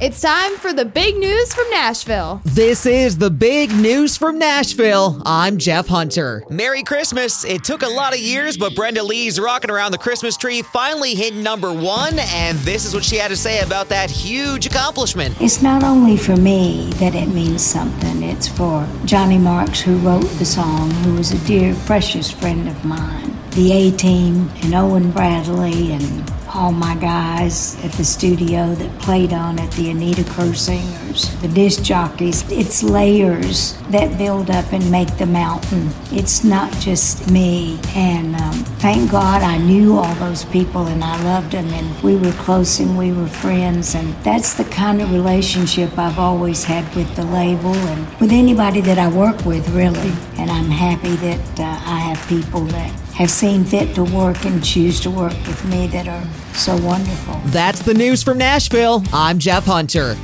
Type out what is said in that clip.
It's time for the big news from Nashville. This is the big news from Nashville. I'm Jeff Hunter. Merry Christmas. It took a lot of years, but Brenda Lee's Rocking Around the Christmas Tree finally hit number one, and this is what she had to say about that huge accomplishment. It's not only for me that it means something, it's for Johnny Marks, who wrote the song, who was a dear, precious friend of mine, the A Team, and Owen Bradley, and all my guys at the studio that played on it, the Anita Kerr singers, the disc jockeys. It's layers that build up and make the mountain. It's not just me. And um, thank God I knew all those people and I loved them and we were close and we were friends. And that's the kind of relationship I've always had with the label and with anybody that I work with, really. And I'm happy that uh, I have people that have seen fit to work and choose to work with me that are so wonderful. That's the news from Nashville. I'm Jeff Hunter.